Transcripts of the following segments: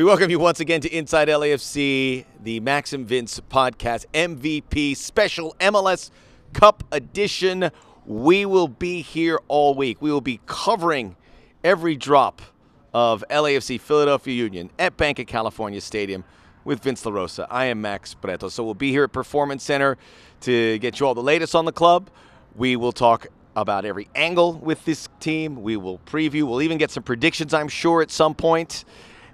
We welcome you once again to Inside LAFC, the Maxim Vince podcast MVP special MLS Cup edition. We will be here all week. We will be covering every drop of LAFC Philadelphia Union at Bank of California Stadium with Vince LaRosa. I am Max Bretos. So we'll be here at Performance Center to get you all the latest on the club. We will talk about every angle with this team. We will preview. We'll even get some predictions, I'm sure, at some point.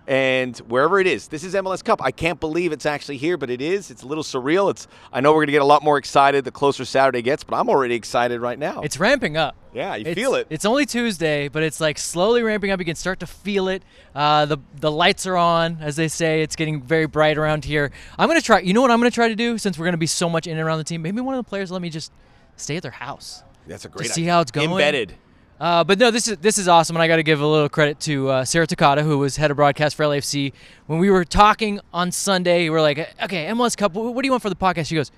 And wherever it is, this is MLS Cup. I can't believe it's actually here, but it is. It's a little surreal. It's. I know we're going to get a lot more excited the closer Saturday gets, but I'm already excited right now. It's ramping up. yeah, you It's- feel it. It's only Tuesday, but it's like slowly ramping up. You can start to feel it. Uh, the the lights are on, as they say. It's getting very bright around here. I'm gonna try. You know what I'm gonna try to do since we're gonna be so much in and around the team. Maybe one of the players let me just stay at their house. That's a great. see idea. how it's going. Embedded. Uh, but no, this is this is awesome, and I got to give a little credit to uh, Sarah Takata, who was head of broadcast for LAFC. When we were talking on Sunday, we were like, "Okay, MLS Cup. What do you want for the podcast?" She goes,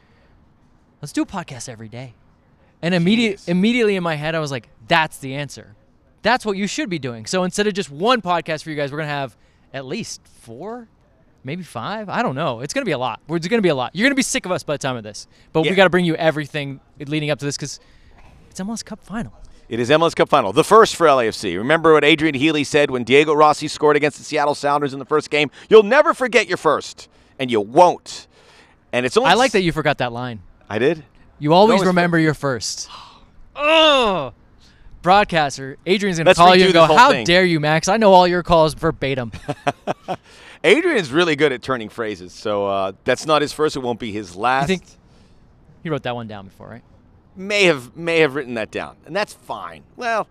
"Let's do a podcast every day." And immediate, Jeez. immediately in my head, I was like, "That's the answer. That's what you should be doing." So instead of just one podcast for you guys, we're gonna have at least four, maybe five. I don't know. It's gonna be a lot. It's gonna be a lot. You're gonna be sick of us by the time of this, but Yeah. we got to bring you everything leading up to this because it's MLS Cup final. It is MLS Cup final, the first for LAFC. Remember what Adrian Healey said when Diego Rossi scored against the Seattle Sounders in the first game? You'll never forget your first, and you won't. And it's only. I like that you forgot that line. I did. You always always remember your first. Oh, broadcaster Adrian's gonna Let's call you and go, "How thing." dare you, Max? I know all your calls verbatim." Adrian's really good at turning phrases, so uh, that's not his first. It won't be his last. I think he wrote that one down before, right? May have may have written that down, and that's fine. Well,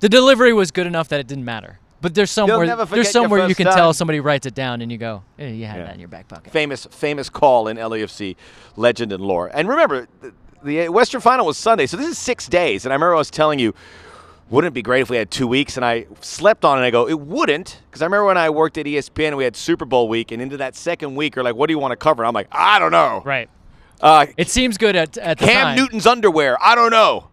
The delivery was good enough that it didn't matter. But there's somewhere there's somewhere you can time. tell somebody writes it down and you go, eh, "You had Yeah. that in your back pocket." famous famous call in LAFC legend and lore. And remember, the, the Western Final was Sunday, so this is six days. And I remember I was telling you, wouldn't it be great if we had two weeks? And I slept on it. and I go, it wouldn't, because I remember when I worked at ESPN, we had Super Bowl week, and into that second week, you're like, what do you want to cover? I'm like, I don't know. Right. Uh, It seems good at at the Cam time. Newton's underwear. I don't know.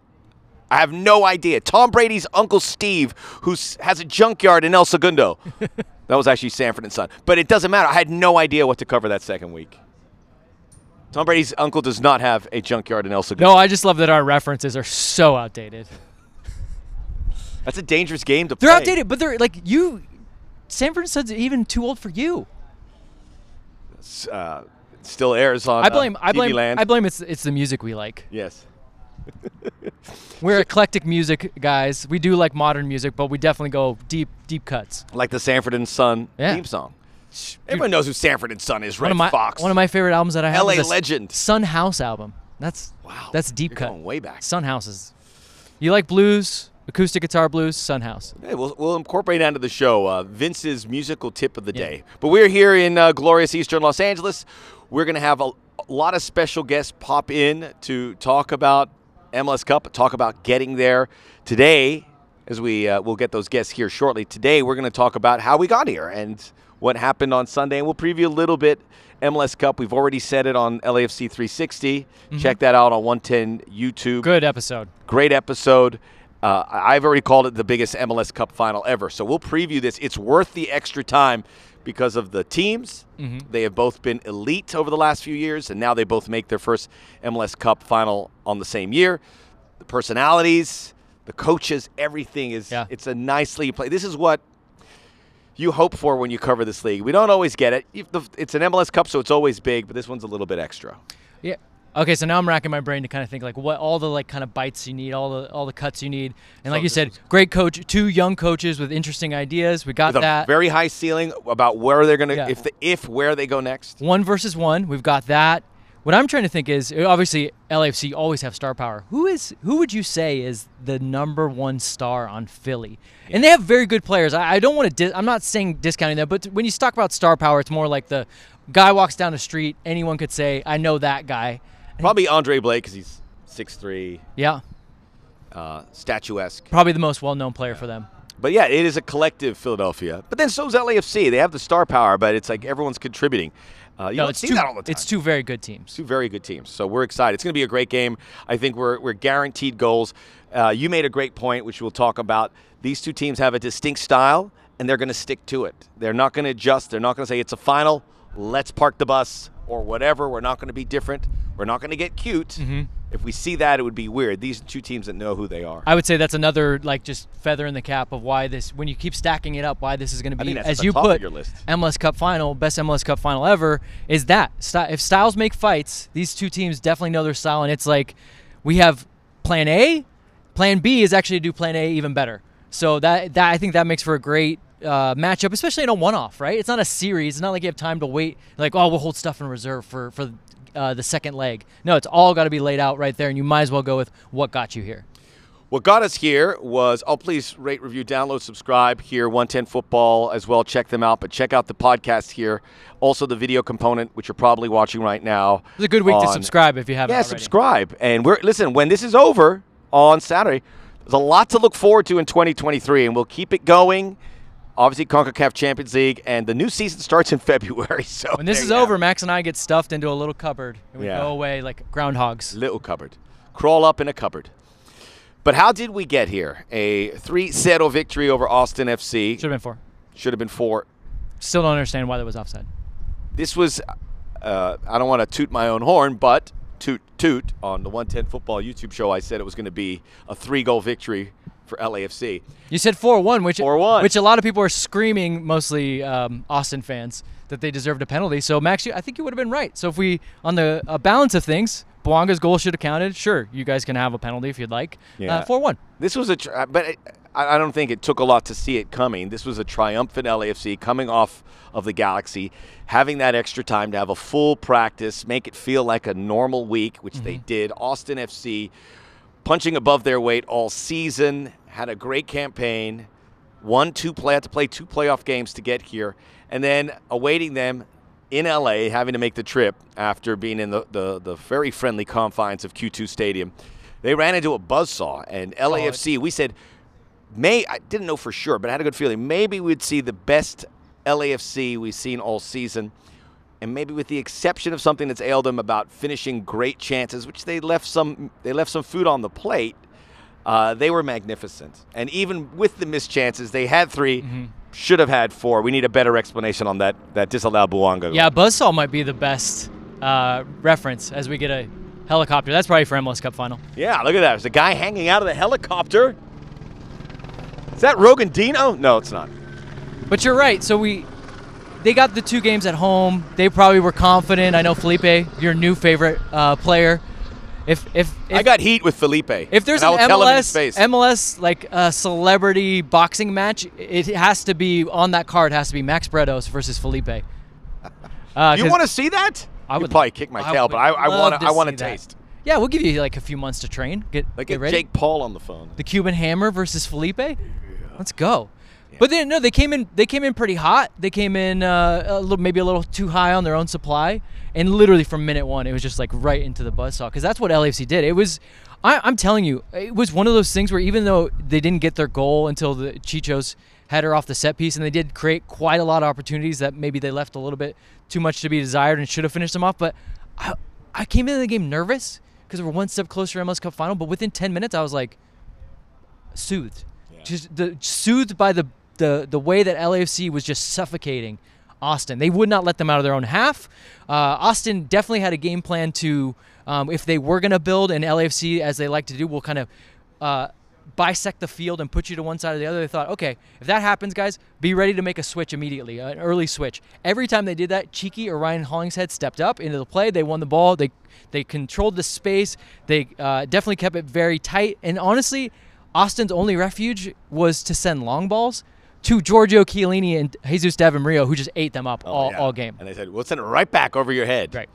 I have no idea. Tom Brady's uncle Steve, who has a junkyard in El Segundo. that was actually Sanford and Son. But it doesn't matter. I had no idea what to cover that second week. Tom Brady's uncle does not have a junkyard in El Segundo. No, I just love that our references are so outdated. That's a dangerous game to play. They're outdated, but they're like you. Sanford and Son's even too old for you. Uh, still airs on I blame. uh, I blame. Land. I blame. It's it's the music we like. yes. We're eclectic music guys. We do like modern music, but we definitely go deep, deep cuts. Like the Sanford and Son Yeah. theme song. Everyone knows who Sanford and Son is, One Red of my Fox. one of my favorite albums that I have. LA legend. Son House album. That's Wow. That's deep You're cut. going way back. Son House is. You like blues, acoustic guitar blues, Son House. Hey, we'll, we'll incorporate into the show. Uh, Vince's musical tip of the Yeah. day. But we're here in uh, glorious Eastern Los Angeles. We're going to have a, a lot of special guests pop in to talk about MLS Cup, talk about getting there. Today, as we uh, we'll get those guests here shortly. Today, we're going to talk about how we got here and what happened on Sunday, and we'll preview a little bit MLS Cup. We've already said it on LAFC 360. Check that out on 110 YouTube. Good episode. Great episode. Uh, I've already called it the biggest MLS Cup final ever. So we'll preview this. It's worth the extra time because of the teams. Mm-hmm. They have both been elite over the last few years, and now they both make their first MLS Cup final on the same year. The personalities, the coaches, everything is. Yeah. It's a nicely played. This is what you hope for when you cover this league. We don't always get it. It's an MLS Cup, so it's always big, but this one's a little bit extra. Yeah. Okay, so now I'm racking my brain to kind of think like what all the like kind of bites you need, all the all the cuts you need, and like you said, great coach, two young coaches with interesting ideas. We got With a that. very high ceiling about where they're going to, Yeah. if the, if where they go next. one versus one. We've got that. What I'm trying to think is uh, obviously LAFC always have star power. Who is who would you say is the number one star on Philly? And they have very good players. I, I don't want to. Dis- I'm not saying discounting that, but when you talk about star power, it's more like the guy walks down the street. Anyone could say, "I know that guy." Probably Andre Blake because he's six three. Yeah, uh, statuesque. probably the most well-known player for them. But yeah, it is a collective Philadelphia. But then so's LAFC. They have the star power, but it's like everyone's contributing. Uh, you No, it's see two. that all the time. It's two very good teams. two very good teams. So we're excited. It's going to be a great game. I think we're, we're guaranteed goals. Uh, you made a great point, which we'll talk about. These two teams have a distinct style, and they're going to stick to it. They're not going to adjust. They're not going to say it's a final. Let's park the bus or whatever. We're not going to be different. We're not going to get cute. Mm-hmm. If we see that, it would be weird. These are two teams that know who they are. I would say that's another like just feather in the cap of why this when you keep stacking it up, why this is going to be as you put your list. MLS Cup final, best MLS Cup final ever. Is that if styles make fights, these two teams definitely know their style, and it's like we have Plan A, Plan B is actually to do Plan A even better. So that that I think that makes for a great uh, matchup, especially in a one-off, right? It's not a series. It's not like you have time to wait. Like, oh, we'll hold stuff in reserve for for uh, the second leg. No, it's all got to be laid out right there, and you might as well go with what got you here. What got us here was, oh, please rate, review, download, subscribe here, 110 Football as well. Check them out, but check out the podcast here. Also, the video component, which you're probably watching right now. It's a good week to subscribe if you haven't Yeah, already. subscribe. And we're listen. When this is over on Saturday, there's a lot to look forward to in 2023, and we'll keep it going. Obviously, Concacaf Champions League, and the new season starts in February. So When this is over. Max and I get stuffed into a little cupboard and we Yeah. go away like groundhogs. little cupboard, crawl up in a cupboard. But how did we get here? A 3-0 victory over Austin FC. Should have been four. Should have been four. Still don't understand why that was offside. This was. Uh, I don't want to toot my own horn, but toot toot on the 110 Football YouTube show. I said it was going to be a three-goal victory for LAFC. You said four one, which 4-1. which a lot of people are screaming, mostly um, Austin fans, that they deserved a penalty. So Max, you, I think you would have been right. So if we on the uh, balance of things, Bouanga's goal should have counted. Sure, you guys can have a penalty if you'd like. Yeah. Four one. This was a, tri- but it, I I don't think it took a lot to see it coming. This was a triumphant LAFC coming off of the Galaxy, having that extra time to have a full practice, make it feel like a normal week, which they did. Austin FC punching above their weight all season, had a great campaign, won two play had to play two playoff games to get here, and then awaiting them in LA, having to make the trip after being in the, the, the very friendly confines of Q2 Stadium. They ran into a buzzsaw, and LAFC, we said, may I didn't know for sure, but I had a good feeling maybe we'd see the best LAFC we've seen all season. And maybe with the exception of something that's ailed them about finishing great chances, which they left some they left some food on the plate, uh, they were magnificent. And even with the missed chances, they had 3 Mm-hmm. should have had four. We need a better explanation on that that disallowed Bouanga. Yeah, buzzsaw might be the best uh, reference as we get a helicopter. That's probably for MLS Cup final. Yeah, look at that. There's a guy hanging out of the helicopter. Is that Rogan Dino? No, it's not. But you're right. So we, they got the two games at home. They probably were confident. I know Felipe, your new favorite uh, player. If if, if I got heat with Felipe. if there's an I will tell him in his MLS. MLS like a celebrity boxing match, it has to be on that card. Has to be Max Bretos versus Felipe. Uh, you want to see that? I You'd probably kick my I tail, but I, I want to I want to that. taste. Yeah, we'll give you like a few months to train. Get Like get get ready. Jake Paul on the phone. the Cuban Hammer versus Felipe. Let's go. But then no, they came in. They came in pretty hot. They came in uh, a little, maybe a little too high on their own supply, and literally from minute one, it was just like right into the buzzsaw because that's what LAFC did. It was, I, I'm telling you, it was one of those things where even though they didn't get their goal until the Chichos header off the set piece, and they did create quite a lot of opportunities that maybe they left a little bit too much to be desired and should have finished them off. But I, I came into the game nervous because we're one step closer to MLS Cup final. But within 10 minutes, I was like, soothed. Just the soothed by the, the the way that LAFC was just suffocating Austin. They would not let them out of their own half. Uh, Austin definitely had a game plan to, um, if they were going to build, and LAFC, as they like to do, will kind of uh, bisect the field and put you to one side or the other. They thought, okay, if that happens, guys, be ready to make a switch immediately, an early switch. Every time they did that, Cheeky or Ryan Hollingshead stepped up into the play. They won the ball. They they controlled the space. They uh, definitely kept it very tight. And honestly, Austin's only refuge was to send long balls to Giorgio Chiellini and Jesus Rio, who just ate them up all, Oh, Yeah. all game. And they said, "We'll send it right back over your head." Right.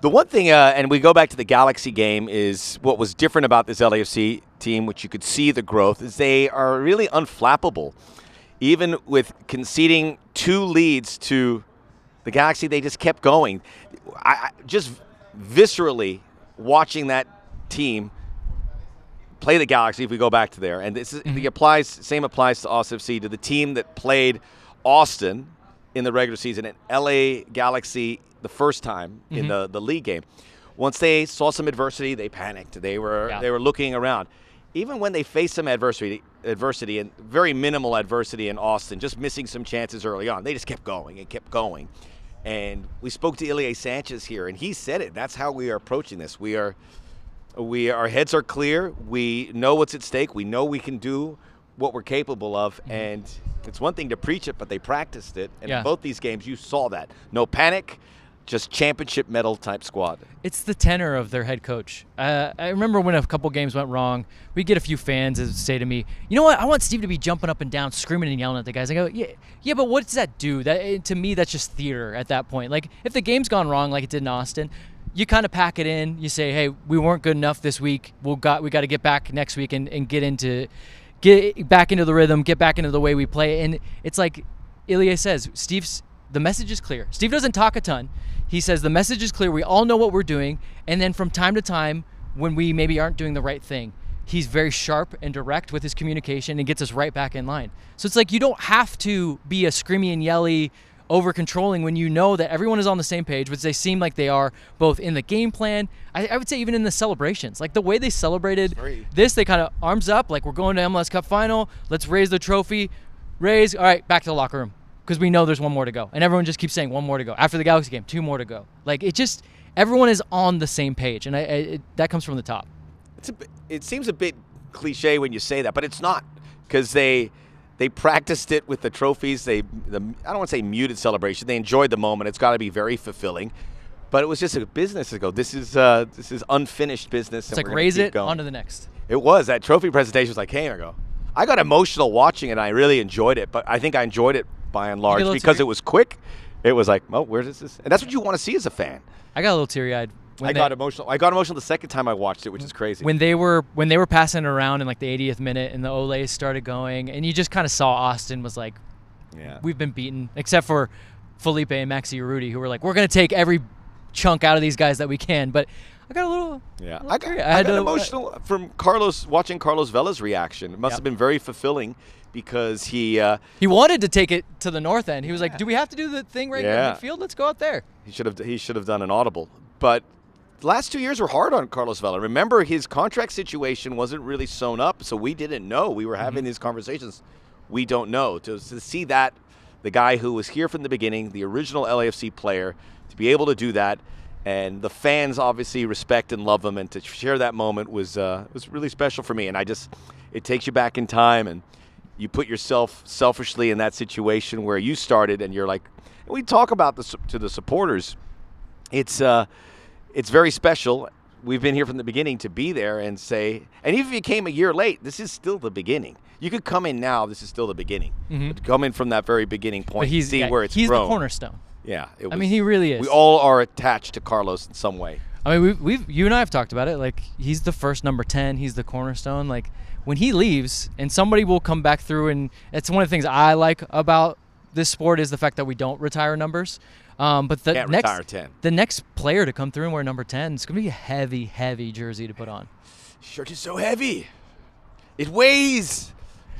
The one thing, uh, and we go back to the Galaxy game, is what was different about this LAFC team, which you could see the growth, is they are really unflappable. Even with conceding two leads to the Galaxy, they just kept going. I, I just viscerally watching that team play the Galaxy. If we go back to there, and this is the mm-hmm. applies same applies to Austin FC to the team that played Austin in the regular season and LA Galaxy the first time in mm-hmm. the, the league game. Once they saw some adversity, they panicked. They were Yeah. they were looking around. even when they faced some adversity, adversity and very minimal adversity in Austin, just missing some chances early on, they just kept going and kept going. And we spoke to Ilie Sanchez here, and he said it. That's how we are approaching this. We are, we our heads are clear. We know what's at stake. We know we can do what we're capable of, Mm-hmm. and it's one thing to preach it, but they practiced it. And Yeah. in both these games, you saw that. No panic, just championship medal type squad. It's the tenor of their head coach. Uh, I remember when a couple games went wrong, we get a few fans that say to me, "You know what? I want Steve to be jumping up and down, screaming and yelling at the guys." I go, "Yeah, yeah, but what does that do? That eh, to me, that's just theater at that point. Like if the game's gone wrong, like it did in Austin." You kind of pack it in. You say, "Hey, we weren't good enough this week. We'll got we got to get back next week and, and get into get back into the rhythm, get back into the way we play." And it's like Ilie says, Steve's the message is clear. Steve doesn't talk a ton. He says the message is clear. We all know what we're doing, and then from time to time, when we maybe aren't doing the right thing, he's very sharp and direct with his communication and gets us right back in line. So it's like you don't have to be a screamy and yelly, over controlling when you know that everyone is on the same page, which they seem like they are both in the game plan. I, I would say even in the celebrations, like the way they celebrated this, they kind of arms up, like we're going to MLS Cup final. Let's raise the trophy. Raise. All right, back to the locker room because we know there's one more to go, and everyone just keeps saying one more to go. After the Galaxy game, two more to go. Like it just everyone is on the same page, and I, I it, that comes from the top. It's a, it seems a bit cliche when you say that, but it's not because they they practiced it with the trophies. They the I don't want to say muted celebration. They enjoyed the moment. It's got to be very fulfilling. But it was just a business to go. This is uh, this is unfinished business. It's like raise it onto the next. It was that trophy presentation was like, hey, I go. I got emotional watching it. and I really enjoyed it, but I think I enjoyed it by and large because teary- it was quick. It was like, oh, where is this? And that's what you want to see as a fan. I got a little teary eyed. I got emotional. I got emotional the second time I watched it, which is crazy. when they were when they were passing it around in like the 80th minute and the Olays started going and you just kind of saw Austin was like yeah. we've been beaten except for Felipe and Maxi Urruti who were like we're going to take every chunk out of these guys that we can but I got a little Yeah, a little I got. I had got to- emotional from Carlos watching Carlos Vela's reaction. It must Yep. have been very fulfilling because he uh, He wanted to take it to the north end. He was like, "Do we have to do the thing right Yeah. here in midfield? Let's go out there." he should have he should have done an audible. But last two years were hard on Carlos Vela. Remember, his contract situation wasn't really sewn up, so we didn't know. We were having these conversations. We don't know to, to see that the guy who was here from the beginning, the original LAFC player, to be able to do that. And the fans obviously respect and love him, and to share that moment was uh, was really special for me. And I just, it takes you back in time, and you put yourself selfishly in that situation where you started, and you're like, we talk about this to the supporters. It's uh, it's very special. We've been here from the beginning to be there and say, and even if you came a year late, this is still the beginning. You could come in now. This is still the beginning. Mm-hmm. But to come in from that very beginning point, But he's see yeah, where it's he's grown. the cornerstone. Yeah, it I mean, he really is. We all are attached to Carlos in some way. I mean, we've, we've you and I have talked about it. Like he's the first number ten. He's the cornerstone. Like when he leaves, and somebody will come back through, and it's one of the things I like about this sport is the fact that we don't retire numbers. Um, but the Can't next retire 10. the next player to come through and wear number ten is gonna be a heavy, heavy jersey to put on. Shirt is so heavy. It weighs,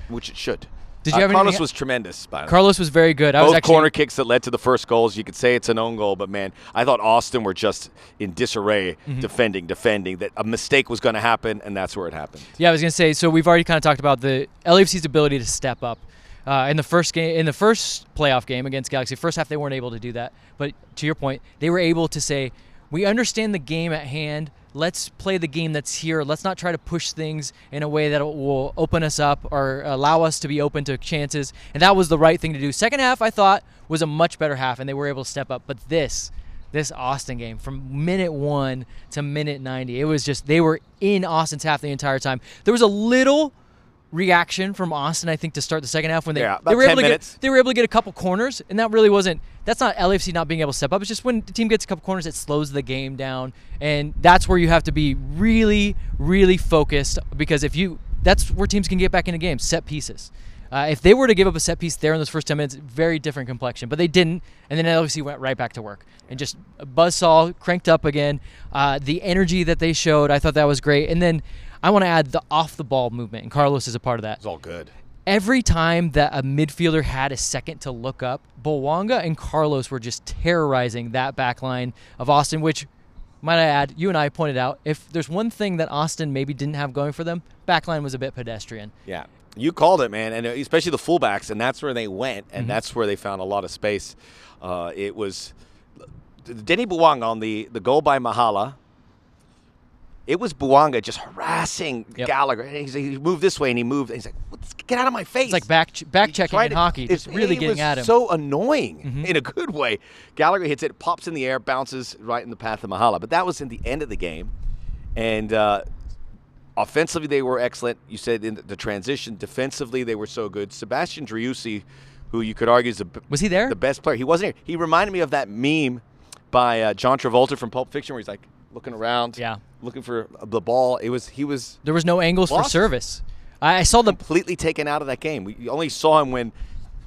which it should. Did you Uh, have Carlos anything- was tremendous. By the way. Carlos was very good. I was Both actually corner kicks that led to the first goals. You could say it's an own goal, but man, I thought Austin were just in disarray, Mm-hmm. defending, defending. That a mistake was going to happen, and that's where it happened. Yeah, I was gonna say. So we've already kind of talked about the LFC's ability to step up. Uh, in the first game, in the first playoff game against Galaxy, first half they weren't able to do that. But to your point, they were able to say, "We understand the game at hand. Let's play the game that's here. Let's not try to push things in a way that will open us up or allow us to be open to chances." And that was the right thing to do. Second half, I thought was a much better half, and they were able to step up. But this, this Austin game from minute one to minute 90. It was just, they were in Austin's half the entire time. There was a little reaction from Austin, I think, to start the second half when they, Yeah, they were able 10 to get they were able to get a couple corners, and that really wasn't that's not LAFC not being able to step up. It's just when the team gets a couple corners, it slows the game down, and that's where you have to be really, really focused because if you that's where teams can get back into games, set pieces. Uh, if they were to give up a set piece there in those first 10 minutes, very different complexion. But they didn't, and then LFC went right back to work and just buzzsaw cranked up again. Uh, the energy that they showed, I thought that was great. And then I want to add the off the ball movement, and Carlos is a part of that. It's all good. Every time that a midfielder had a second to look up, Bouanga and Carlos were just terrorizing that back line of Austin, which, might I add, you and I pointed out, if there's one thing that Austin maybe didn't have going for them, backline was a bit pedestrian. Yeah. You called it, man, and especially the fullbacks, and that's where they went, and Mm-hmm. that's where they found a lot of space. Uh, it was Denny Bouanga on the, the goal by Mahala. It was Bouanga just harassing Yep. Gallagher. And he's, he moved this way, and he moved. And he's like, "Let's get out of my face!" It's like back back checking in to- hockey, It's really it getting at him. So annoying Mhm. in a good way. Gallagher hits it, pops in the air, bounces right in the path of Mahala. But that was in the end of the game, and uh, offensively they were excellent. You said in the transition, defensively they were so good. Sebastian Driussi, who you could argue is the, Was he there? the best player, he wasn't here. He reminded me of that meme by uh, John Travolta from Pulp Fiction, where he's like looking around, Yeah. Looking for the ball. It was he was There was no angles for service. I, I saw the completely taken out of that game. We only saw him when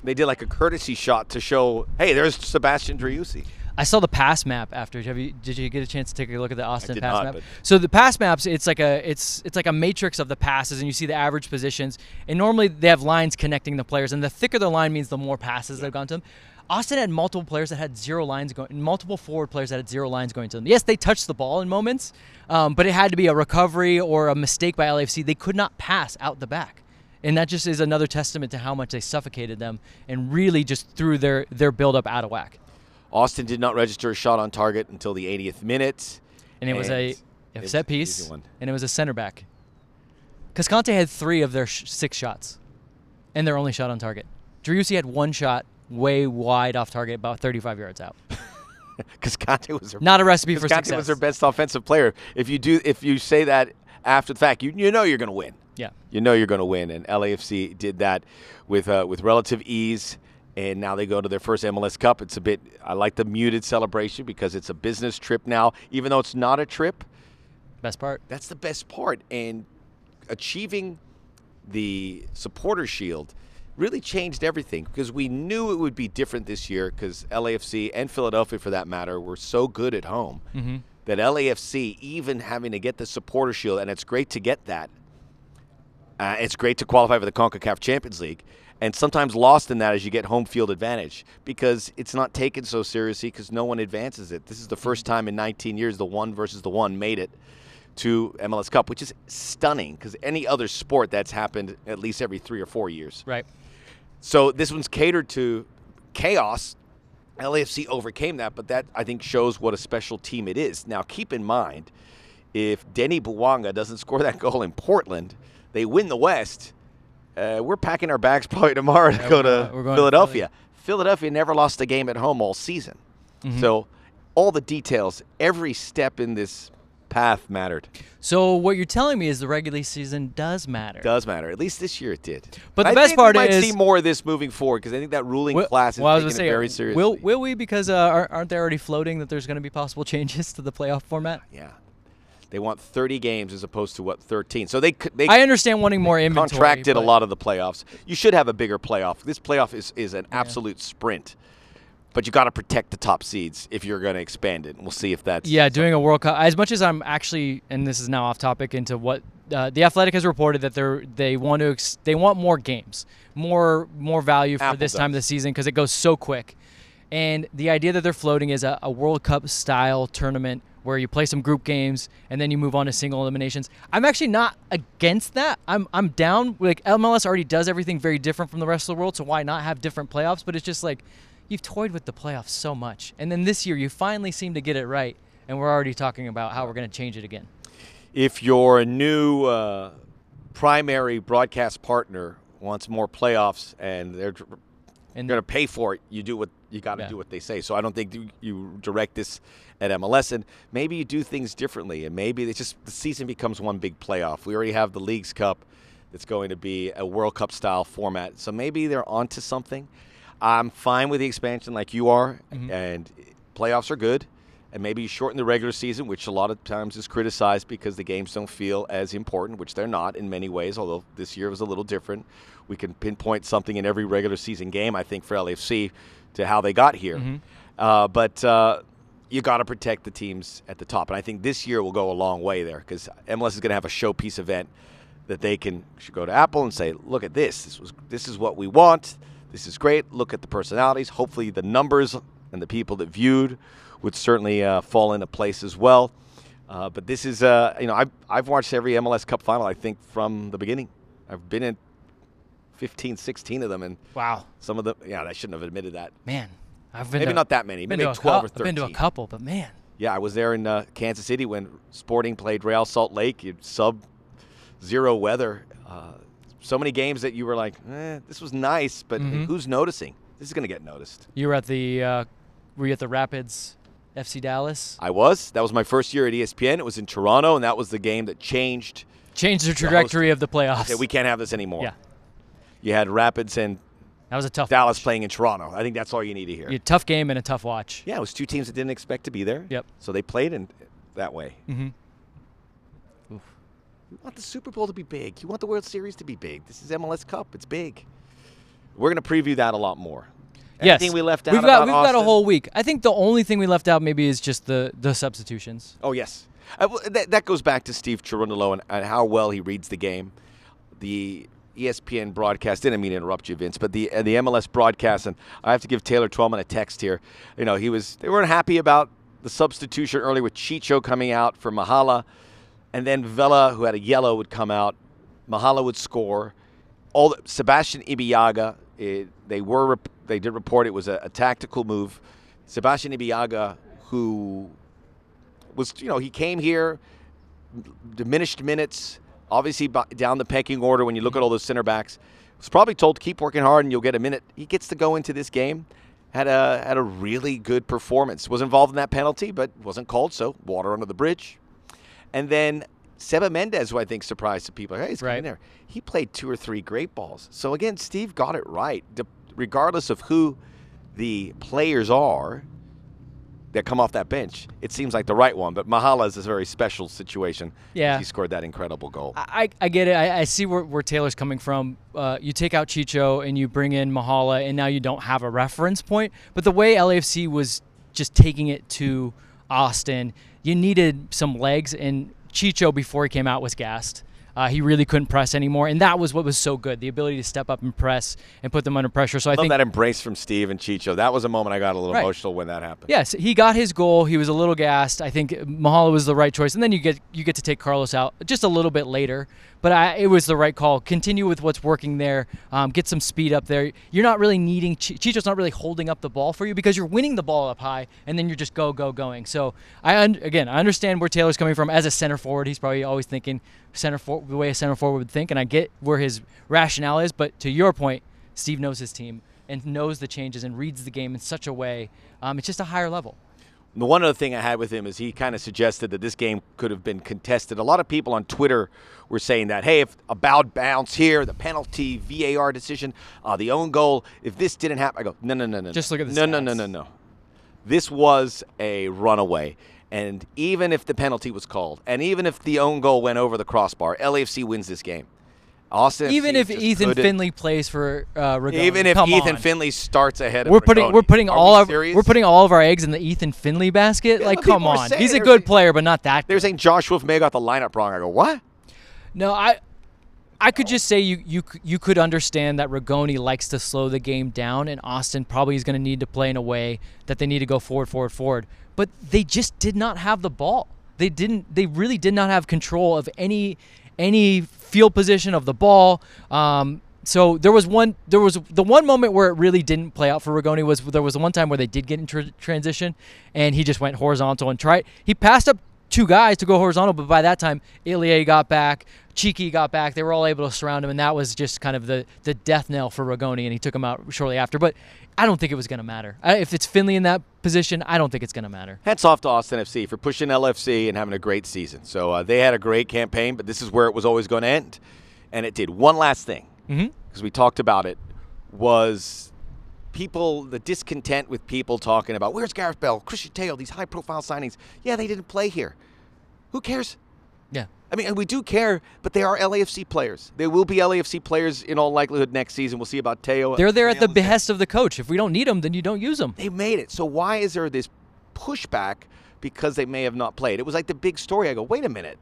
they did like a courtesy shot to show, hey, there's Sebastian Driussi. I saw the pass map after. Have you? Did you get a chance to take a look at the Austin pass not, map? So the pass maps, it's like a it's it's like a matrix of the passes, and you see the average positions. And normally they have lines connecting the players, and the thicker the line means the more passes they've gone to them. Austin had multiple players that had zero lines going, multiple forward players that had zero lines going to them. Yes, they touched the ball in moments, um, but it had to be a recovery or a mistake by LAFC. They could not pass out the back. And that just is another testament to how much they suffocated them and really just threw their, their build-up out of whack. Austin did not register a shot on target until the 80th minute. and it was a, And a it's set piece, and it was a center back. Cascante had three of their sh- six shots, and their only shot on target. Driussi had one shot way wide off target, about 35 yards out. Because Conte was their, Not a recipe for Conte success. was their best offensive player. If you do, if you say that after the fact, you you know you're going to win. Yeah. You know you're going to win, and LAFC did that with uh, with relative ease. And now they go to their first MLS Cup. It's a bit. I like the muted celebration because it's a business trip now, even though it's not a trip. Best part. That's the best part. And achieving the supporter shield really changed everything because we knew it would be different this year because LAFC and Philadelphia, for that matter, were so good at home Mm-hmm. that LAFC, even having to get the supporter shield, and it's great to get that. Uh, it's great to qualify for the CONCACAF Champions League. And sometimes lost in that as you get home field advantage because it's not taken so seriously because no one advances it. This is the first time in 19 years the one versus the one made it to MLS Cup, which is stunning because any other sport that's happened at least every three or four years. Right. So this one's catered to chaos. LAFC overcame that, but that I think shows what a special team it is. Now, keep in mind, if Denny Bouanga doesn't score that goal in Portland, they win the West. Uh, we're packing our bags probably tomorrow to Yeah, go to going to Philadelphia. Philadelphia never lost a game at home all season. Mm-hmm. So all the details, every step in this path mattered. So what you're telling me is the regular season does matter. Does matter. At least this year it did. But the I best think part we might is- see more of this moving forward because I think that ruling Will- class is well, taking gonna it say, very seriously. Will will we? Because uh, aren't- they already floating that there's going to be possible changes to the playoff format? Yeah. They want 30 games as opposed to what 13. So they they I understand wanting more inventory. contracted a lot of the playoffs. You should have a bigger playoff. This playoff is is an absolute sprint. But you got to protect the top seeds if you're going to expand it. And we'll see if that's Yeah, doing a World Cup. As much as I'm actually, and this is now off topic into what uh, the Athletic has reported that they're they want to ex- they want more games, more more value for Apple this time of the season because it goes so quick. And the idea that they're floating is a, a World Cup style tournament where you play some group games and then you move on to single eliminations. I'm actually not against that. I'm I'm down. Like MLS already does everything very different from the rest of the world, so why not have different playoffs? But it's just like you've toyed with the playoffs so much, and then this year you finally seem to get it right, and we're already talking about how we're going to change it again. if your new uh, primary broadcast partner wants more playoffs and they're And going to pay for it, you do what you got to Yeah. do what they say. So I don't think you, direct this at MLS, and maybe you do things differently, and maybe it's just the season becomes one big playoff. We already have the League's Cup It's going to be a World Cup style format, so maybe they're onto something. I'm fine with the expansion, like you are, and playoffs are good. And maybe you shorten the regular season, which a lot of times is criticized because the games don't feel as important, which they're not in many ways, although this year was a little different. We can pinpoint something in every regular season game, I think, for LAFC to how they got here. Uh, but uh, you got to protect the teams at the top. And I think this year will go a long way there because MLS is going to have a showpiece event that they can should go to Apple and say, "Look at this. This was this is what we want. This is great. Look at the personalities. Hopefully, the numbers and the people that viewed would certainly uh, fall into place as well." Uh, but this is, uh, you know, I've, I've watched every MLS Cup final, I think, from the beginning. I've been in 15, 16 of them, and Wow, some of them, yeah, I shouldn't have admitted that. man, I've been Maybe to, not that many, maybe 12 cou- or I've been to a couple, but man, Yeah, I was there in uh, Kansas City when Sporting played Real Salt Lake. Sub zero weather. So many games that you were like, eh, this was nice, but Mhm. who's noticing? This is going to get noticed. you were at the uh, were you at the Rapids, FC Dallas? I was. That was my first year at ESPN. It was in Toronto, and that was the game that changed. Changed the trajectory of the playoffs. Okay, we can't have this anymore. Yeah. You had Rapids and that was a tough Dallas playing in Toronto. I think that's all you need to hear. A tough game and a tough watch. Yeah, it was two teams that didn't expect to be there. Yep. So they played in that way. Mm-hmm. You want the Super Bowl to be big. You want the World Series to be big. This is MLS Cup. It's big. We're going to preview that a lot more. Yes. Anything we left out We've got we've got a whole week. I think the only thing we left out maybe is just the the substitutions. Oh yes, uh, that, that goes back to Steve Cherundolo and, and how well he reads the game. The ESPN broadcast didn't mean to interrupt you, Vince, but the uh, the MLS broadcast, and I have to give Taylor Twellman a text here. You know, he was they weren't happy about the substitution early with Chicho coming out for Mahala, and then Vela, who had a yellow, would come out. Mahala would score. All the, Sebastian Ibeagha, it, they were they did report it was a, a tactical move. Sebastian Ibeagha, who was you know he came here diminished minutes obviously down the pecking order when you look at all those center backs was probably told to keep working hard and you'll get a minute he gets to go into this game had a had a really good performance was involved in that penalty but wasn't called so water under the bridge and then Seba Mendez, who I think surprised some people, hey, he's Right. there. He played two or three great balls. So again, Steve got it right. De- regardless of who the players are, that come off that bench, it seems like the right one. But Mahala is a very special situation. Yeah. He scored that incredible goal. I, I I get it. I, I see where, where Taylor's coming from. Uh, you take out Chicho and you bring in Mahala, and now you don't have a reference point. But the way LAFC was just taking it to Austin, you needed some legs, and Chicho before he came out was gassed. Uh, he really couldn't press anymore, and that was what was so good—the ability to step up and press and put them under pressure. So I Love think that embrace from Steve and Chicho. That was a moment I got a little Right. emotional when that happened. Yes, he got his goal. He was a little gassed. I think Mahala was the right choice, and then you get you get to take Carlos out just a little bit later. But I, it was the right call. Continue with what's working there. Um, get some speed up there. You're not really needing Ch- Chicho's not really holding up the ball for you because you're winning the ball up high, and then you're just go go going. So I again I understand where Taylor's coming from as a center forward. He's probably always thinking center for the way a center forward would think, and I get where his rationale is. But to your point, Steve knows his team and knows the changes and reads the game in such a way. Um, it's just a higher level. The one other thing I had with him is he kind of suggested that this game could have been contested. A lot of people on Twitter were saying that, hey, if a bowed bounce here, the penalty, VAR decision, uh, the own goal, if this didn't happen, I go, no, no, no, no. Just look at the No, no, no, no, no. This was a runaway. And even if the penalty was called, and even if the own goal went over the crossbar, LAFC wins this game. Austin even if Ethan Finley plays for uh, Rigoni, even if come Ethan on. Finley starts ahead of we're putting we're putting Are all we of serious? we're putting all of our eggs in the Ethan Finley basket. Yeah, like, come people are on, saying he's a they're good saying- player, but not that. They're good. saying Joshua May got the lineup wrong. I go, what? No, I I could just say you you c- you could understand that Rigoni likes to slow the game down, and Austin probably is going to need to play in a way that they need to go forward, forward, forward. But they just did not have the ball. They didn't. They really did not have control of any any field position of the ball. Um, so there was one. There was the one moment where it really didn't play out for Rigoni was there was one time where they did get in tr- transition, and he just went horizontal and tried. He passed up two guys to go horizontal, but by that time, Ilie got back, Cheeky got back. They were all able to surround him, and that was just kind of the the death knell for Rigoni, and he took him out shortly after. But I don't think it was going to matter. I, if it's Finley in that position, I don't think it's going to matter. Hats off to Austin FC for pushing LFC and having a great season. So uh, they had a great campaign, but this is where it was always going to end, and it did. One last thing, because we talked about it, was people the discontent with people talking about where's Gareth Bale, Christian Tello, these high-profile signings. Yeah, they didn't play here. Who cares? Yeah. I mean, we do care, but they are LAFC players. They will be LAFC players in all likelihood next season. We'll see about Tello. They're there at the behest of the coach. If we don't need them, then you don't use them. they made it. So why is there this pushback because they may have not played? It was like the big story. I go, wait a minute.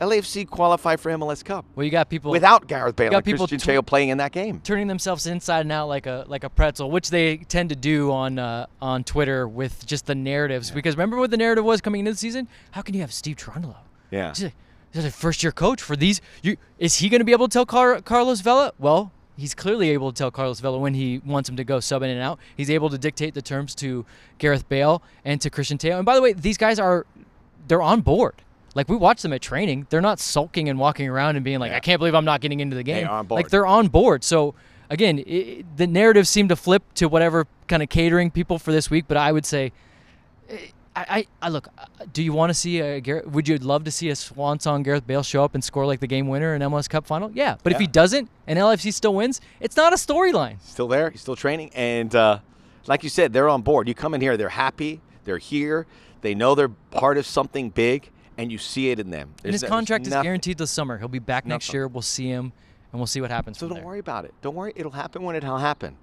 LAFC qualify for MLS Cup Well, you got people without Gareth Bale got people Christian tw- Cheo playing in that game. turning themselves inside and out like a like a pretzel, which they tend to do on uh, on Twitter with just the narratives. Because remember what the narrative was coming into the season? How can you have Steve Cherundolo? Yeah. He's a, he's a first year coach for these. You is he going to be able to tell Car- Carlos Vela? Well, he's clearly able to tell Carlos Vela when he wants him to go sub in and out. He's able to dictate the terms to Gareth Bale and to Christian Tello. And by the way, these guys are they're on board. Like we watch them at training, they're not sulking and walking around and being like, Yeah. "I can't believe I'm not getting into the game." board. Like they're on board. So again, i the narrative seemed to flip to whatever kind of catering people for this week. But I would say, I, I, look. uh, Do you want to see a Gareth? Would you love to see a swan song Gareth Bale show up and score like the game winner in MLS Cup final? Yeah. But if he doesn't and LFC still wins, it's not a storyline. still there. He's still training, and uh, like you said, they're on board. You come in here, they're happy. They're here. They know they're part of something big, and you see it in them. And his there's contract is guaranteed this summer. He'll be back next year. We'll see him, and we'll see what happens. So don't there. worry about it. Don't worry. It'll happen when it'll happen,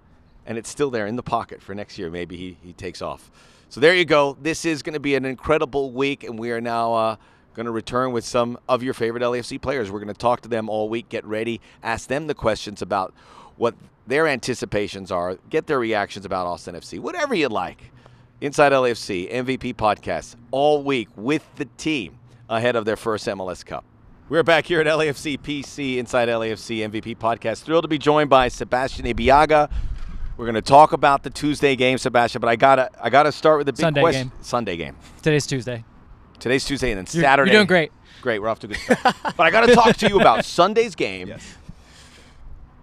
and it's still there in the pocket for next year. Maybe he he takes off. So there you go. This is going to be an incredible week, and we are now. Uh, Going to return with some of your favorite LAFC players. We're going to talk to them all week. Get ready. Ask them the questions about what their anticipations are. Get their reactions about Austin FC. Whatever you like. Inside LAFC MVP podcast all week with the team ahead of their first MLS Cup. We're back here at LAFC PC Inside LAFC MVP podcast. Thrilled to be joined by Sebastian Ibeagha. We're going to talk about the Tuesday game, Sebastian, but I gotta I gotta start with the big Sunday question. game. Sunday game. Today's Tuesday. Today's Tuesday and then You're, Saturday. You're doing great. Great, we're off to a good start. but I got to talk to you about Sunday's game. Yes.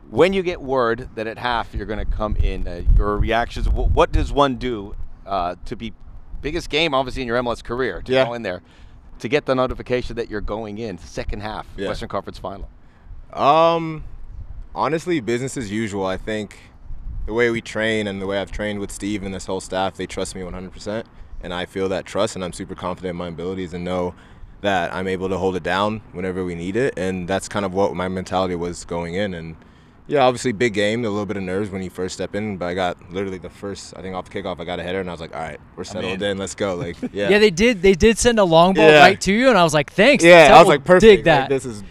When you get word that at half you're going to come in, uh, your reactions. wh- What does one do uh, to be biggest game, obviously in your MLS career, to Yeah. go in there, to get the notification that you're going in second half Yeah. Western Conference Final? Um, honestly, business as usual. I think the way we train and the way I've trained with Steve and this whole staff, they trust me 100%. And I feel that trust, and I'm super confident in my abilities and know that I'm able to hold it down whenever we need it. And that's kind of what my mentality was going in. And yeah, obviously, big game, a little bit of nerves when you first step in, but I got literally the first, I think off kickoff, I got a header, and I was like, all right, we're settled in. in. let's go. Like, yeah. Yeah. they did. They did send a long ball Yeah. right to you, and I was like, "Thanks." yeah, that I was like, perfect. Dig Like, that. this is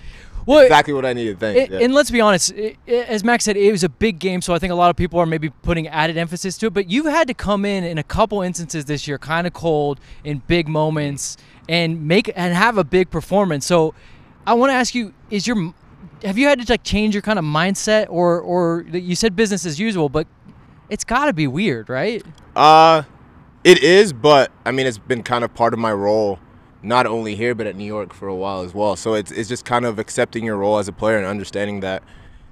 Well, exactly what I needed. Thanks. It- yeah. And let's be honest, i i as Max said, it was a big game, so I think a lot of people are maybe putting added emphasis to it. But you've had to come in in a couple instances this year, kind of cold in big moments, and make and have a big performance. So I want to ask you: Is your have you had to like change your kind of mindset, or or you said business as usual, but it's got to be weird, right? Uh, it is, but I mean, it's been kind of part of my role, not only here but at New York for a while as well. So it's it's just kind of accepting your role as a player and understanding that.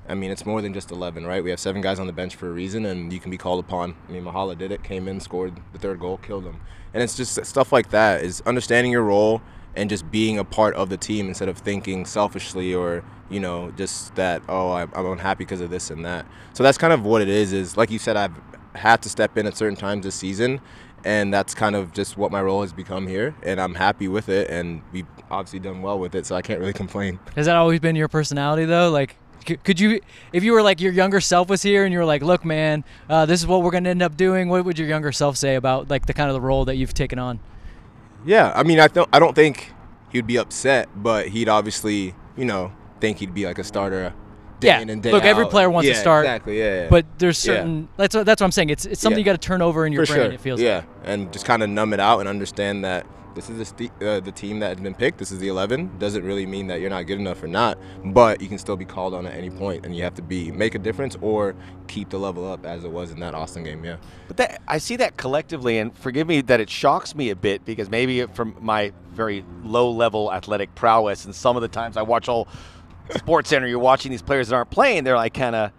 I mean, it's more than just 11, right? We have seven guys on the bench for a reason, and you can be called upon. I mean, Mahala did it, came in, scored the third goal, killed them. And it's just stuff like that is understanding your role and just being a part of the team instead of thinking selfishly or, you know, just that, oh, I'm I'm unhappy because of this and that. So that's kind of what it is, is like you said, I've had to step in at certain times this season and that's kind of just what my role has become here and i'm happy with it and we've obviously done well with it so i can't really complain Has that always been your personality though? Like, could you, if you were like your younger self was here and you were like, look, man, uh, this is what we're gonna end up doing. What would your younger self say about like the kind of the role that you've taken on? yeah i mean i don't i don't think he'd be upset but he'd obviously you know think he'd be like a starter day Yeah, in and day look, every player wants to start, exactly yeah, yeah. But there's Yeah. certain that's what, that's what I'm saying. It's it's something Yeah. you got to turn over in your for brain. sure It feels yeah like. and just kind of numb it out and understand that this is the, st- uh, the team that has been picked this is the 11 doesn't really mean that you're not good enough or not but you can still be called on at any point and you have to be make a difference or keep the level up as it was in that austin game yeah But that, I see that collectively, and forgive me that it shocks me a bit because maybe from my very low level athletic prowess, and some of the times I watch all Sports Center, you're watching these players that aren't playing, they're like kind of.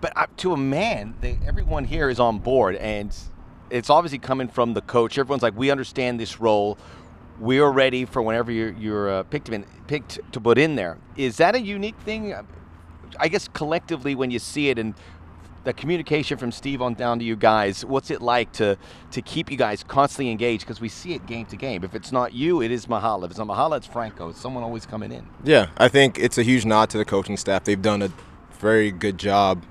But uh, to a man, they, everyone here is on board, and it's obviously coming from the coach. Everyone's like, we understand this role. We are ready for whenever you're, you're uh, picked, in, picked to put in there. Is that a unique thing? I guess collectively, when you see it and the communication from Steve on down to you guys, what's it like to to keep you guys constantly engaged? Because we see it game to game. If it's not you, it is Mahala. If it's not Mahala, it's Franco. It's someone always coming in. Yeah, I think it's a huge nod to the coaching staff. They've done a very good job.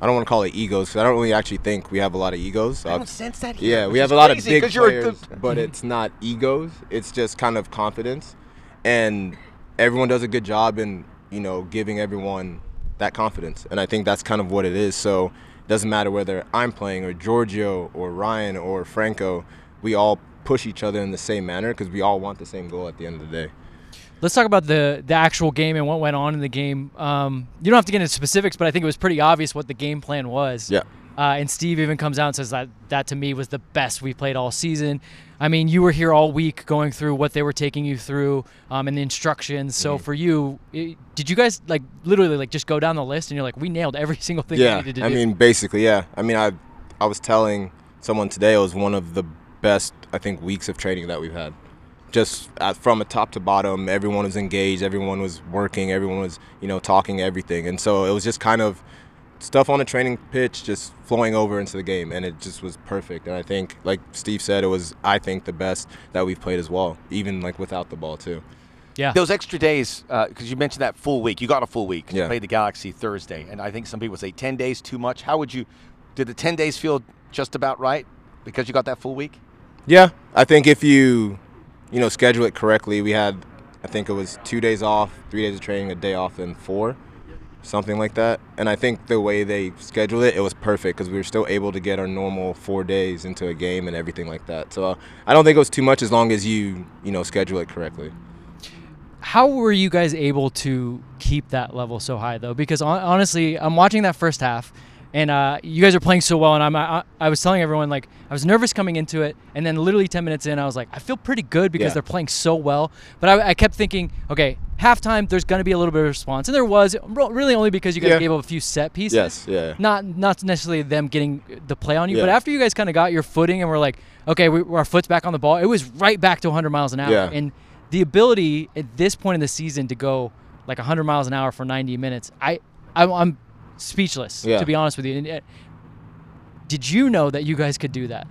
I don't want to call it egos because I don't really actually think we have a lot of egos. I don't sense that here. yeah, we have a lot of big players, but it's not egos. It's just kind of confidence, and everyone does a good job in you know giving everyone that confidence, and I think that's kind of what it is. So it doesn't matter whether I'm playing or Giorgio or Ryan or Franco, we all push each other in the same manner because we all want the same goal at the end of the day. Let's talk about the the actual game and what went on in the game. Um, you don't have to get into specifics, but I think it was pretty obvious what the game plan was. Yeah. Uh, and Steve even comes out and says that that to me was the best we played all season. I mean, you were here all week going through what they were taking you through um, and the instructions. So Mm-hmm. for you, it, did you guys like literally like just go down the list and you're like, we nailed every single thing we yeah, needed to I do? mean, basically, yeah. I mean, I I was telling someone today it was one of the best I think weeks of training that we've had. Just at, from a top to bottom, everyone was engaged, everyone was working, everyone was you know talking everything, and so it was just kind of stuff on the training pitch just flowing over into the game, and it just was perfect. And I think, like Steve said, it was I think the best that we've played as well, even like without the ball too. yeah. Those extra days, uh, because you mentioned that full week, you got a full week. 'cause You Yeah. played the Galaxy Thursday, and I think some people say ten days too much. How would you? Did the ten days feel just about right because you got that full week? Yeah, I think if you, you know, schedule it correctly, we had, I think it was two days off, three days of training, a day off, and four, something like that. And I think the way they scheduled it, it was perfect because we were still able to get our normal four days into a game and everything like that. So uh, I don't think it was too much as long as you, you know, schedule it correctly. How were you guys able to keep that level so high though? Because hon- honestly, I'm watching that first half, and uh, you guys are playing so well. And I'm, I, I was telling everyone like I was nervous coming into it, and then literally 10 minutes in, I was like, I feel pretty good because Yeah. they're playing so well. But I, I kept thinking, okay, halftime, there's gonna be a little bit of response, and there was really only because you guys Yeah. gave up a few set pieces. Yes, yeah. Not not necessarily them getting the play on you, but after you guys kind of got your footing and we're like, okay, we, our foot's back on the ball. It was right back to 100 miles an hour, Yeah. and the ability at this point in the season to go like 100 miles an hour for 90 minutes, I, I I'm speechless Yeah. to be honest with you. And, uh, did you know that you guys could do that?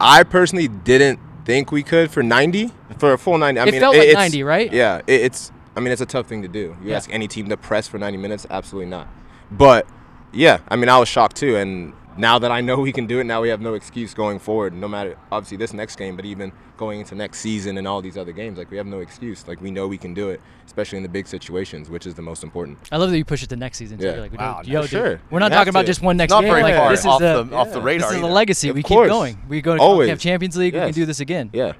I personally didn't think we could for 90 for a full 90. I It mean, felt like it's- 90, right? Yeah, it, it's. I mean, it's a tough thing to do. You Yeah. ask any team to press for 90 minutes, absolutely not. But yeah, I mean, I was shocked too. And now that I know we can do it, now we have no excuse going forward. No matter obviously this next game, but even going into next season and all these other games, like we have no excuse. Like we know we can do it, especially in the big situations, which is the most important. I love that you push it to next season. Too. Yeah. You're like, Wow, yo, for dude, sure. We're not You talking have about just one next Not game. very Like, far this is off the, the off the radar. this is the either. legacy. Of we course. keep going. We go. To, Always. have Champions League. We can do this again. Yeah.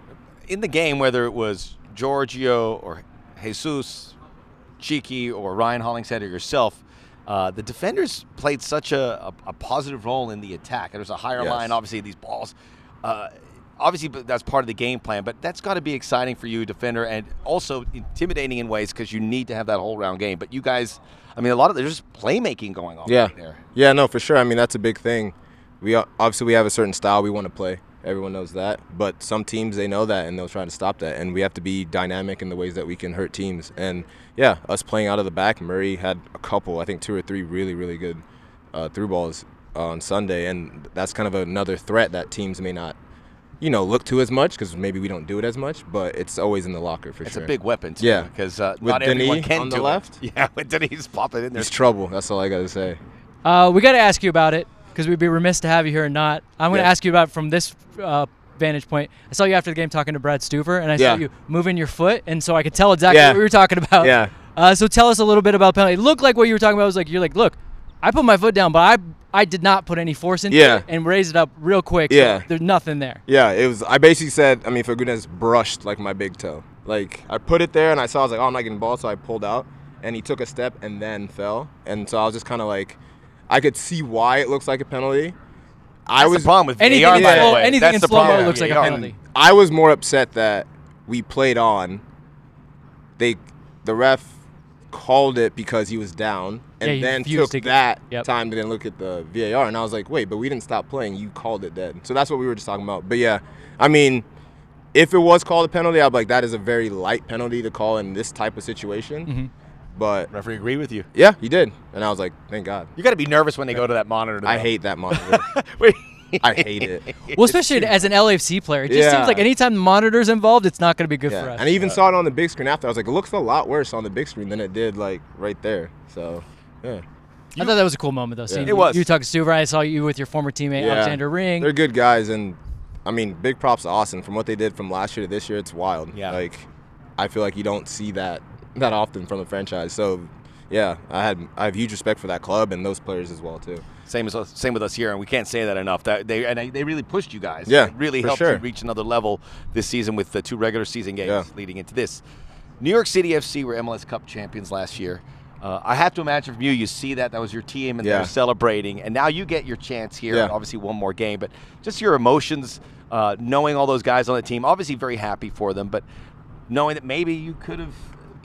in the game, whether it was Giorgio or Jesus, Cheeky or Ryan Hollingshead or yourself, uh, the defenders played such a, a, a positive role in the attack. There was a higher Yes. line, obviously, these balls. Uh, obviously, that's part of the game plan, but that's got to be exciting for you, defender, and also intimidating in ways because you need to have that whole round game. But you guys, I mean, a lot of there's just playmaking going on Yeah. right there. Yeah, no, for sure. I mean, that's a big thing. We obviously we have a certain style we want to play. Everyone knows that, but some teams they know that and they'll try to stop that. And we have to be dynamic in the ways that we can hurt teams. And yeah, us playing out of the back. Murray had a couple, I think two or three really really good uh, through balls on Sunday, and that's kind of another threat that teams may not, you know, look to as much because maybe we don't do it as much. But it's always in the locker for It's sure. It's a big weapon, too, Yeah. because uh, With not everyone can on the do left? it. Yeah, with Denis popping in there. It's trouble. That's all I gotta say. Uh, we got to ask you about it because we'd be remiss to have you here and not. I'm going to Yeah. ask you about from this uh, vantage point. I saw you after the game talking to Brad Stuver, and I Yeah. saw you moving your foot, and so I could tell exactly Yeah. what we were talking about. Yeah. Uh, so tell us a little bit about penalty. It looked like what you were talking about was like you're like, look, I put my foot down, but I I did not put any force into Yeah. it and raised it up real quick. so Yeah. there's nothing there. Yeah, it was. I basically said, I mean, for goodness, brushed like my big toe. Like I put it there, and I saw, I was like, oh, I'm not getting ball, so I pulled out, and he took a step and then fell, and so I was just kind of like, I could see why it looks like a penalty. I That's was the problem with Anything VAR, in by the way. anything That's in the slow-mo problem. looks like a Yeah. penalty. I was more upset that we played on. They, the ref, called it because he was down, and Yeah, he then refused took to get- that Yep. time to then look at the VAR, and I was like, wait, but we didn't stop playing. You called it dead. So that's what we were just talking about. But yeah, I mean, if it was called a penalty, I'd be like, that is a very light penalty to call in this type of situation. Mm-hmm. But Referee agreed with you. yeah, he did, and I was like, thank God. You got to be nervous when they go to that monitor. I hate that monitor. Wait. I hate it. Well, especially as an LAFC player, it just seems like anytime the monitor's involved, it's not going to be good for us. and I even saw it on the big screen after. I was like, it looks a lot worse on the big screen than it did like right there. So, yeah, I thought that was a cool moment though. Seeing It you- was. You talking to Stuver. I saw you with your former teammate Yeah. Alexander Ring. they're good guys, and I mean, big props to Austin from what they did from last year to this year. It's wild. Yeah. like I feel like you don't see that that often from the franchise. So, yeah, I had I have huge respect for that club and those players as well too. Same as us, same with us here, and we can't say that enough. That they and they, they really pushed you guys. Yeah, It really helped sure. you reach another level this season with the two regular season games Yeah. leading into this. New York City FC were MLS Cup champions last year. Uh, I have to imagine from you, you see that that was your team and Yeah. they're celebrating, and now you get your chance here. Yeah. Obviously, one more game, but just your emotions, uh, knowing all those guys on the team. Obviously, very happy for them, but knowing that maybe you could have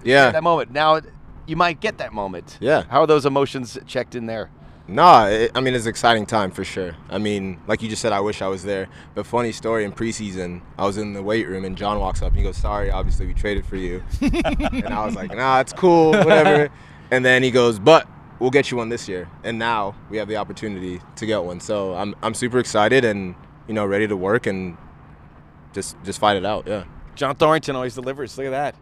Yeah. that moment. Now you might get that moment. Yeah. How are those emotions checked in there? Nah, it, I mean it's an exciting time for sure. I mean, like you just said, I wish I was there. But funny story in preseason, I was in the weight room and John walks up and he goes, "Sorry, obviously we traded for you," and I was like, "Nah, it's cool, whatever." and then he goes, "But we'll get you one this year." And now we have the opportunity to get one. So I'm I'm super excited and you know ready to work and just just fight it out. Yeah, John Thorrington always delivers. Look at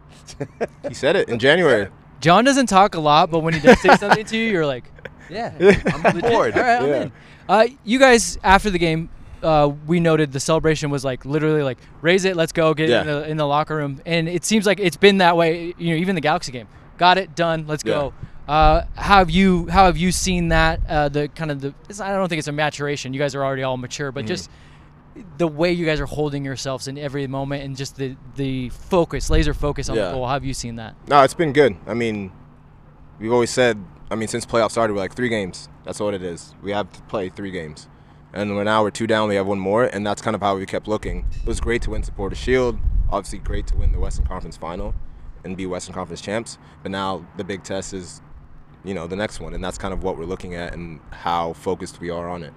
that. he said it in January. John doesn't talk a lot, but when he does say something to you, you're like, yeah, I'm on board. All right, I'm Yeah. in. Uh, you guys, after the game, uh, we noted the celebration was like literally like raise it, let's go, get Yeah. in, the, in the locker room, and it seems like it's been that way. You know, even the Galaxy game, got it done, let's go. Uh, how have you how have you seen that? Uh, the kind of the it's, I don't think it's a maturation. You guys are already all mature, Mm-hmm. but just the way you guys are holding yourselves in every moment and just the the focus, laser focus on Yeah. the goal. How have you seen that? No, it's been good. I mean, we've always said, I mean, since playoffs started, we're like three games. That's what it is. We have to play three games. And we're now we're two down, we have one more, and that's kind of how we kept looking. It was great to win Supporter Shield, obviously great to win the Western Conference final and be Western Conference champs. But now the big test is, you know, the next one, and that's kind of what we're looking at and how focused we are on it.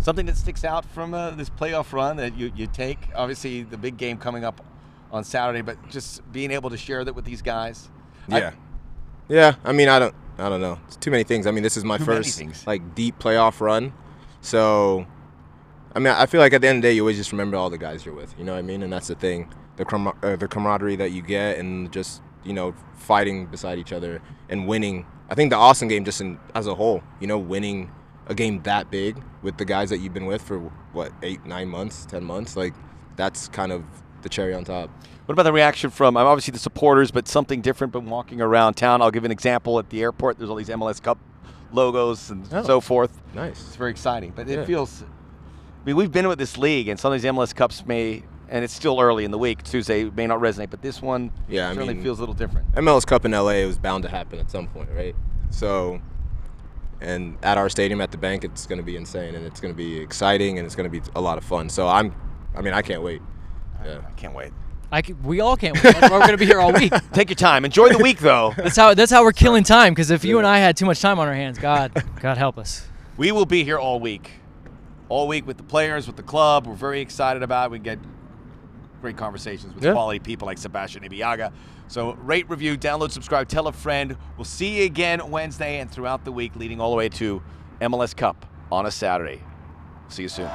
Something that sticks out from uh, this playoff run that you, you take, obviously the big game coming up on Saturday, but just being able to share that with these guys. I- Yeah. yeah, I mean, I don't, I don't know. It's too many things. I mean, this is my first like deep playoff run, so I mean, I feel like at the end of the day, you always just remember all the guys you're with. You know what I mean? And that's the thing, the camar- uh, the camaraderie that you get, and just you know fighting beside each other and winning. I think the Austin game, just in, as a whole, you know, winning a game that big with the guys that you've been with for what eight, nine months, ten months, like that's kind of the cherry on top. What about the reaction from um, obviously the supporters, but something different? But walking around town, I'll give an example. At the airport, there's all these MLS Cup logos and Oh. so forth. Nice. It's very exciting, but it feels. I mean, we've been with this league, and some of these MLS Cups may, and it's still early in the week. Tuesday may not resonate, but this one Yeah, I certainly mean- feels a little different. MLS Cup in LA was bound to happen at some point, right? So, and at our stadium at the bank, it's going to be insane and it's going to be exciting and it's going to be a lot of fun. So I'm, I mean, I can't wait. Yeah. I can't wait. I c- we all can't. Wait. Why we're gonna be here all week. Take your time. Enjoy the week, though. That's how that's how we're killing time. Because if you and I had too much time on our hands, God, God help us. We will be here all week. All week with the players, with the club. We're very excited about it. We get great conversations with Yeah. quality people like Sebastian Ibeagha. So rate, review, download, subscribe, tell a friend. We'll see you again Wednesday and throughout the week leading all the way to MLS Cup on a Saturday. See you soon.